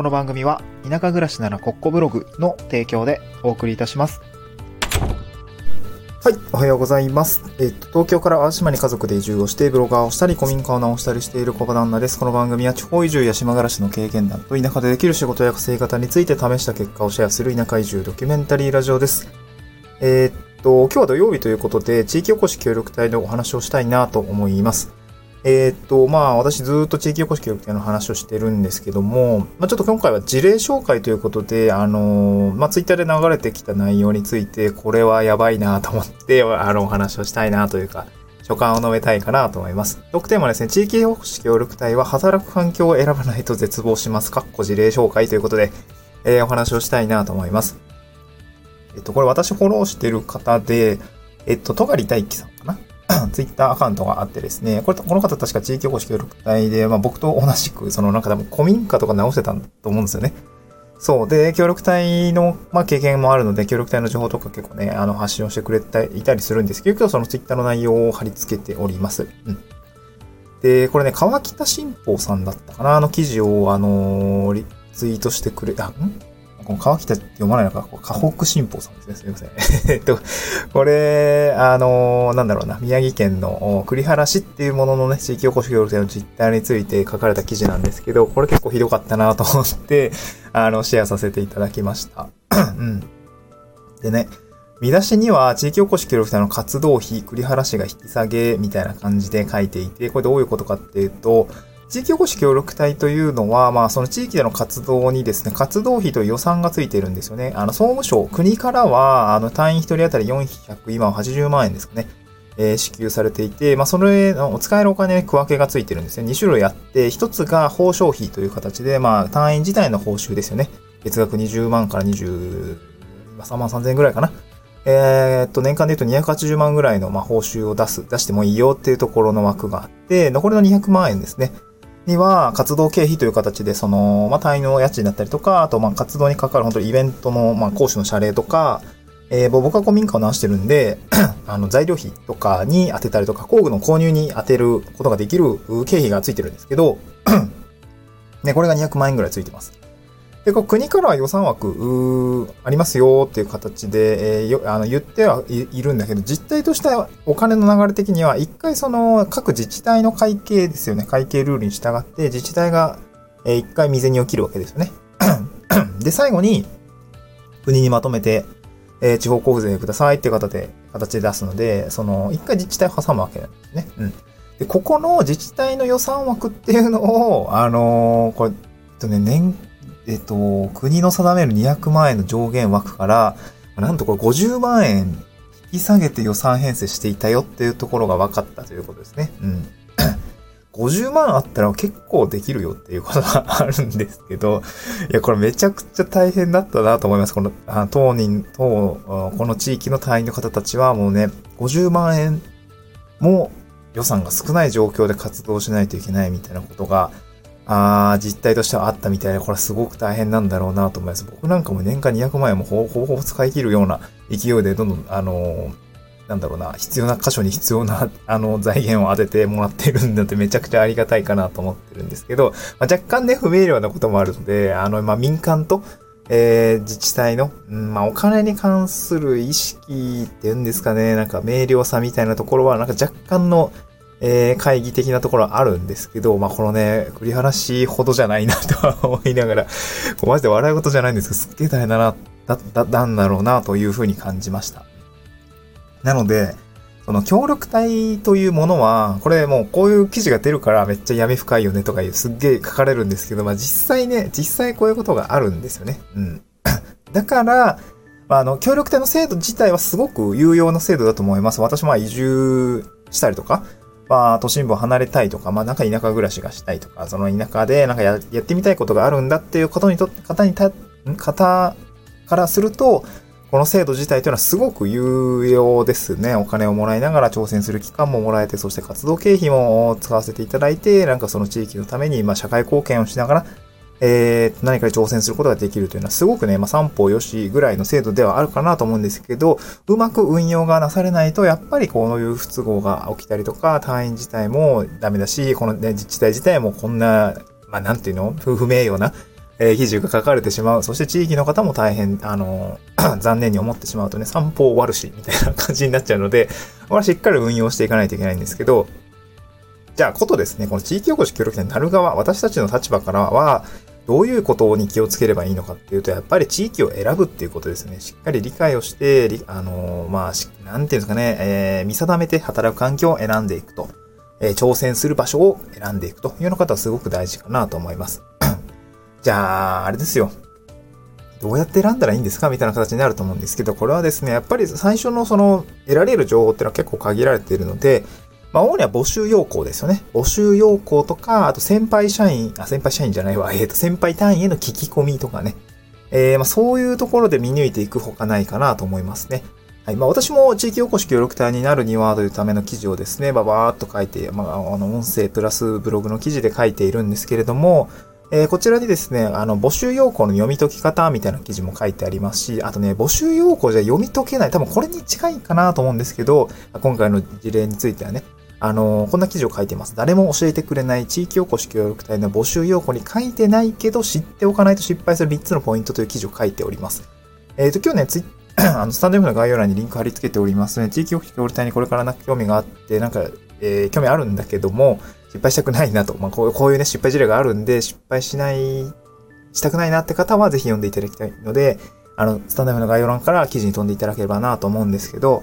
この番組は田舎暮らしならコッコブログの提供でお送りいたします。はい、おはようございます。えっと、東京から淡島に家族で移住をして、ブロガーをしたり、古民家を直したりしている小場旦那です。この番組は地方移住や島暮らしの経験談と田舎でできる仕事や稼ぎ方について試した結果をシェアする田舎移住ドキュメンタリーラジオです。えっと、今日は土曜日ということで、地域おこし協力隊のお話をしたいなと思います。えーっと、まあ、私ずっと地域おこし協力隊の話をしてるんですけども、まあ、ちょっと今回は事例紹介ということで、あのまあ、ツイッターで流れてきた内容について、これはやばいなと思って、あの、お話をしたいなというか、所感を述べたいかなと思います。トークテーマはですね、地域おこし協力隊は働く環境を選ばないと絶望します。かっこ事例紹介ということで、えーお話をしたいなと思います。えっと、これ私フォローしてる方で、えっと、戸狩大輝さんかなツイッターアカウントがあってですね、これ、この方確か地域おこし協力隊で、まあ僕と同じく、そのなんか多分古民家とか直してたと思うんですよね。そう。で、協力隊の、まあ、経験もあるので、協力隊の情報とか結構ね、あの、発信をしてくれていたりするんですけど、今日そのツイッターの内容を貼り付けております。うん。で、これね、川北新報さんだったかな？あの記事を、あのーツイートしてくれ、あ、ん？この川北って読まないのか、河北新報さんですね。すみません。えっと、これ、あのーなんだろうな、宮城県の栗原市っていうもののね、地域おこし協力隊の実態について書かれた記事なんですけど、これ結構ひどかったなと思って、あの、シェアさせていただきました。うん。でね、見出しには地域おこし協力隊の活動費、栗原市が引き下げみたいな感じで書いていて、これどういうことかっていうと、地域おこし協力隊というのは、まあ、その地域での活動にですね、活動費という予算がついているんですよね。あの、総務省、国からは、あの、隊員一人当たり400、今は80万円ですかね。えー支給されていて、まあ、それの使えるお金に区分けがついてるんですね。2種類あって、1つが報奨費という形で、まあ、隊員自体の報酬ですよね。月額20万から23万3000円ぐらいかな。えーっと、年間で言うと280万ぐらいの、まあ、報酬を出す、出してもいいよっていうところの枠があって、残りの200万円ですね。には、活動経費という形で、その、まあ、隊員の家賃だったりとか、あと、ま、活動に関わる本当にイベントの、ま、講師の謝礼とか、えー、僕は古民家を直してるんで、あの、材料費とかに当てたりとか、工具の購入に当てることができる経費がついてるんですけど、ね、これが200万円ぐらいついてます。で、こう国からは予算枠、ありますよっていう形で、えーあの言ってはいいるんだけど、実態としてはお金の流れ的には、一回その各自治体の会計ですよね。会計ルールに従って、自治体が、えー一回未然に起きるわけですよね。で、最後に、国にまとめて、えー地方交付税くださいっていう形で、形で出すので、その、一回自治体を挟むわけなんですね。うん。で、ここの自治体の予算枠っていうのを、あのーこれ、えっとね、年、えっと、国の定める200万円の上限枠から、なんとこれ50万円引き下げて予算編成していたよっていうところが分かったということですね。うん。50万あったら結構できるよっていうことがあるんですけど、いや、これめちゃくちゃ大変だったなと思います。この、あ当人、当、この地域の隊員の方たちはもうね、50万円も予算が少ない状況で活動しないといけないみたいなことが、あー実態としてはあったみたいで、これすごく大変なんだろうなと思います。僕なんかも年間200万円もほぼほぼ使い切るような勢いで、どんどん、あのなんだろうな、必要な箇所に必要な、あの、財源を当ててもらってるんだってめちゃくちゃありがたいかなと思ってるんですけど、まあ、若干ね、不明瞭なこともあるので、あの、まあ、民間と、えー自治体の、うんまあ、お金に関する意識っていうんですかね、なんか明瞭さみたいなところは、なんか若干の、えー会議的なところあるんですけど、まあ、このね、栗原市ほどじゃないなとは思いながら、こうマジで笑い事じゃないんですけど、すっげえ大変だな、だ、だ、なんだろうな、というふうに感じました。なので、その協力隊というものは、これもうこういう記事が出るからめっちゃ闇深いよねとかいうすっげえ書かれるんですけど、まあ実際ね、実際こういうことがあるんですよね。うん。だから、まあ、あの、協力隊の制度自体はすごく有用な制度だと思います。私も移住したりとか、まあ、都心部を離れたいとか、まあ、なんか田舎暮らしがしたいとか、その田舎でなんかやってみたいことがあるんだっていうことにと、方にた、方からすると、この制度自体というのはすごく有用ですね。お金をもらいながら挑戦する期間ももらえて、そして活動経費も使わせていただいて、なんかその地域のために、まあ、社会貢献をしながら、えー、何かに挑戦することができるというのはすごくね、まあ、三方よしぐらいの制度ではあるかなと思うんですけど、うまく運用がなされないと、やっぱりこういう不都合が起きたりとか、隊員自体もダメだし、このね、自治体自体もこんな、まあ、なんていうの？不不名誉な、えー、記事が書かれてしまう。そして地域の方も大変、あの、残念に思ってしまうとね、散歩悪し、みたいな感じになっちゃうので、これはしっかり運用していかないといけないんですけど、じゃあ、ことですね、この地域おこし協力隊になる側、私たちの立場からは、どういうことに気をつければいいのかっていうと、やっぱり地域を選ぶっていうことですね。しっかり理解をして、あの、まあ、なんていうんですかね、えー、見定めて働く環境を選んでいくと。えー、挑戦する場所を選んでいくというような方はすごく大事かなと思います。じゃあ、あれですよ。どうやって選んだらいいんですかみたいな形になると思うんですけど、これはですね、やっぱり最初のその得られる情報っていうのは結構限られているので、まあ、主には募集要項ですよね。募集要項とか、あと先輩社員、あ、先輩社員じゃないわ、えっ、ー、と、先輩単位への聞き込みとかね。えー、まあ、そういうところで見抜いていくほかないかなと思いますね。はい。まあ、私も地域おこし協力隊になるにはというための記事をですね、ばばーっと書いて、まあ、あの、音声プラスブログの記事で書いているんですけれども、えー、こちらにですね、あの、募集要項の読み解き方みたいな記事も書いてありますし、あとね、募集要項じゃ読み解けない、多分これに近いかなと思うんですけど、今回の事例についてはね、あのー、こんな記事を書いてます。誰も教えてくれない地域おこし協力隊の募集要項に書いてないけど知っておかないと失敗する3つのポイントという記事を書いております。えっ、ー、と、今日ね、ツイ あの、スタンド F の概要欄にリンク貼り付けておりますのね。地域おこし協力隊にこれからなんか興味があって、なんか、えー、興味あるんだけども、失敗したくないなと。まあ、こうこういうね、失敗事例があるんで、失敗しない、したくないなって方はぜひ読んでいただきたいので、あの、スタンド F の概要欄から記事に飛んでいただければなと思うんですけど、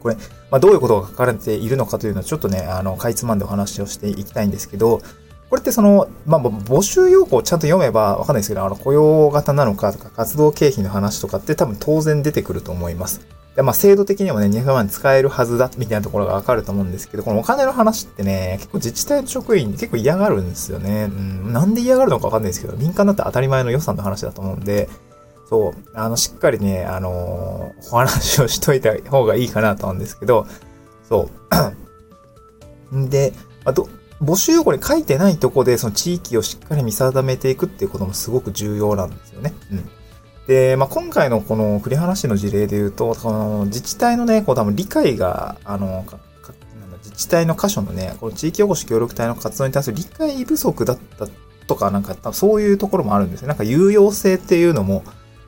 これ、まあ、どういうことが書かれているのかというのはちょっとね、あの、かいつまんでお話をしていきたいんですけど、これってその、まあ、募集要項をちゃんと読めばわかんないですけど、あの、雇用型なのかとか、活動経費の話とかって多分当然出てくると思います。で、まあ、制度的にもね、200万使えるはずだ、みたいなところがわかると思うんですけど、このお金の話ってね、結構自治体の職員結構嫌がるんですよね。うん、なんで嫌がるのかわかんないですけど、民間だって当たり前の予算の話だと思うんで、そう、あの、しっかりね、あのー、お話をしといた方がいいかなと思うんですけど、そう。ん で、あと、募集要項に書いてないとこで、その地域をしっかり見定めていくっていうこともすごく重要なんですよね。うん。で、まあ、今回のこの栗原市の事例で言うと、この自治体のね、こう多分理解が、あの、自治体の箇所のね、この地域おこし協力隊の活動に対する理解不足だったとか、なんかそういうところもあるんですね。なんか有用性っていうのも、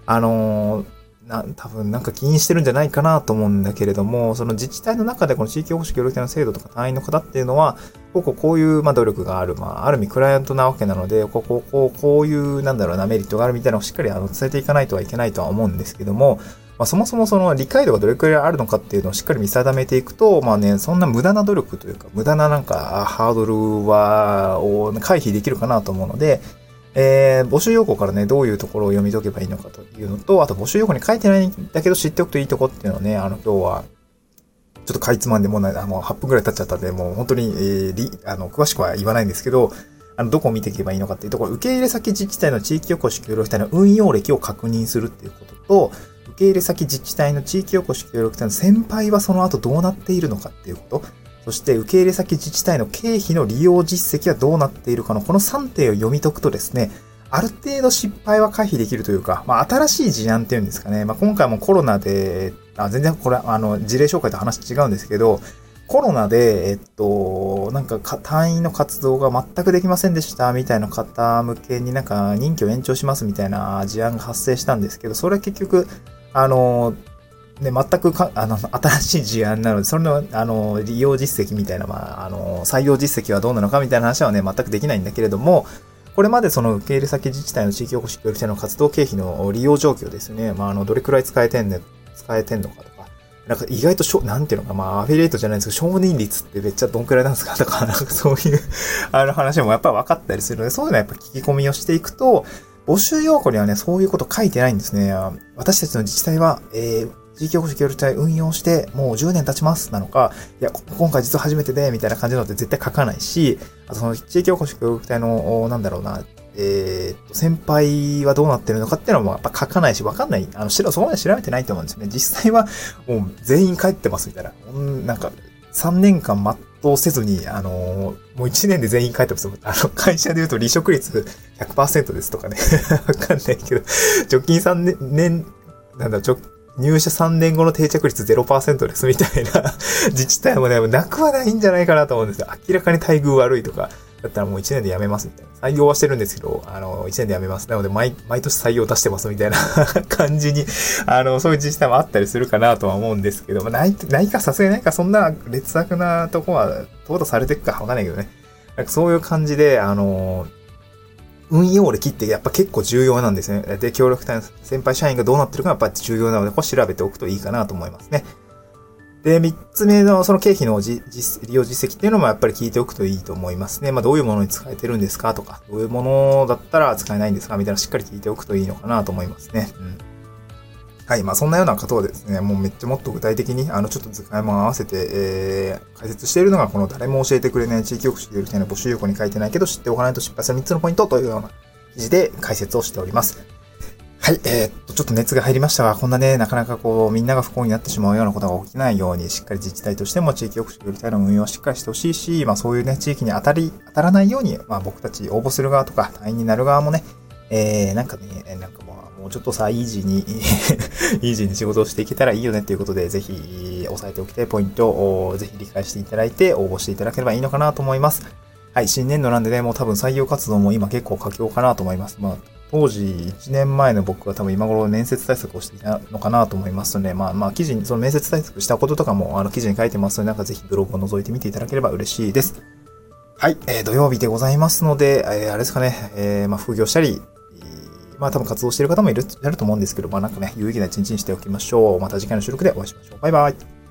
あのー、な、多分なんか気にしてるんじゃないかなと思うんだけれども、その自治体の中でこの地域保守協力隊の制度とか単位の方っていうのは、こここういう、まあ、努力がある、まあ、ある意味クライアントなわけなので、こここう、こういう、なんだろうな、メリットがあるみたいなのをしっかりあの伝えていかないとはいけないとは思うんですけども、まあ、そもそもその理解度がどれくらいあるのかっていうのをしっかり見定めていくと、まあね、そんな無駄な努力というか、無駄ななんかハードルは、を回避できるかなと思うので、えー、募集要項からね、どういうところを読み解けばいいのかというのと、あと募集要項に書いてないんだけど知っておくといいとこっていうのをね、あの、今日は、ちょっとかいつまんでもない、あの、8分くらい経っちゃったんで、もう本当に、えー、り、あの、詳しくは言わないんですけど、あの、どこを見ていけばいいのかっていうところ、受け入れ先自治体の地域おこし協力隊の運用歴を確認するっていうことと、受け入れ先自治体の地域おこし協力隊の先輩はその後どうなっているのかっていうこと、そして受け入れ先自治体の経費の利用実績はどうなっているかのこの3点を読み解くとですね、ある程度失敗は回避できるというか、まあ、新しい事案っていうんですかね。まあ、今回もコロナで、あ全然これ、あの、事例紹介と話違うんですけど、コロナで、えっと、なんか単位の活動が全くできませんでしたみたいな方向けになんか任期を延長しますみたいな事案が発生したんですけど、それは結局、あの、ね、全くか、あの、新しい事案なので、それの、あの、利用実績みたいな、まあ、あの、採用実績はどうなのかみたいな話はね、全くできないんだけれども、これまでその受け入れ先自治体の地域おこし協力隊の活動経費の利用状況ですね。まあ、あの、どれくらい使えてんね、使えてんのかとか、なんか意外としょ、なんていうのか、まあ、アフィリエイトじゃないんですけど、承認率ってめっちゃどんくらいなんですかとか、なんかそういう あの話もやっぱ分かったりするので、そういうのはやっぱ聞き込みをしていくと、募集要項にはね、そういうこと書いてないんですね。私たちの自治体は、えー、地域おこし協力隊運用してもう10年経ちますなのか、いや、今回実は初めてで、みたいな感じのって絶対書かないし、あとその地域おこし協力隊の、なんだろうな、えー、と、先輩はどうなってるのかっていうのもやっぱ書かないし、わかんない。あの、そこまで調べてないと思うんですよね。実際はもう全員帰ってますみたいな。なんか、3年間全うせずに、あのー、もう1年で全員帰ってます。あの、会社で言うと離職率100%ですとかね。わかんないけど、直近3年、年なんだ、直入社3年後の定着率0%ですみたいな 自治体もね、なくはないんじゃないかなと思うんですよ。明らかに待遇悪いとか、だったらもう1年で辞めますみたいな。採用はしてるんですけど、あの、1年で辞めます。なので、毎、毎年採用出してますみたいな 感じに、あの、そういう自治体もあったりするかなとは思うんですけど、まあ、ない、ないか、さすがにないか、そんな劣悪なとこは、淘汰されていくかわかんないけどね。なんかそういう感じで、あの、運用歴ってやっぱ結構重要なんですね。で、協力隊の先輩社員がどうなってるかやっぱ重要なので、これ調べておくといいかなと思いますね。で、三つ目のその経費の利用実績っていうのもやっぱり聞いておくといいと思いますね。まあどういうものに使えてるんですかとか、どういうものだったら使えないんですかみたいなしっかり聞いておくといいのかなと思いますね。うん。はい。まあそんなようなことをですね、もうめっちゃもっと具体的に、あのちょっと図解も合わせて、えー、解説しているのがこの誰も教えてくれない地域福祉協力隊の募集要項に書いてないけど知っておかないと失敗する3つのポイントというような記事で解説をしております。はい、えー、っと、ちょっと熱が入りましたが、こんなね、なかなかこう、みんなが不幸になってしまうようなことが起きないように、しっかり自治体としても地域福祉協力隊の運用をしっかりしてほしいし、まあそういうね、地域に当たり、当たらないように、まあ僕たち応募する側とか、隊員になる側もね、えー、なんかね、なんかもう、もうちょっとさ、イージーにイージーに仕事をしていけたらいいよねっていうことで、ぜひ、押さえておきたいポイントを、ぜひ理解していただいて、応募していただければいいのかなと思います。はい、新年度なんでね、もう多分採用活動も今結構佳境かなと思います。まあ当時1年前の僕は多分今頃面接対策をしていたのかなと思いますので、まあまあ記事に、その面接対策したこととかもあの記事に書いてますので、なんかぜひブログを覗いてみていただければ嬉しいです。はい、えー、土曜日でございますので、えー、あれですかね、えー、まあ副業したり、まあ多分活動している方もいる、いると思うんですけど、まあなんかね、有意義な一日にしておきましょう。また次回の収録でお会いしましょう。バイバイ。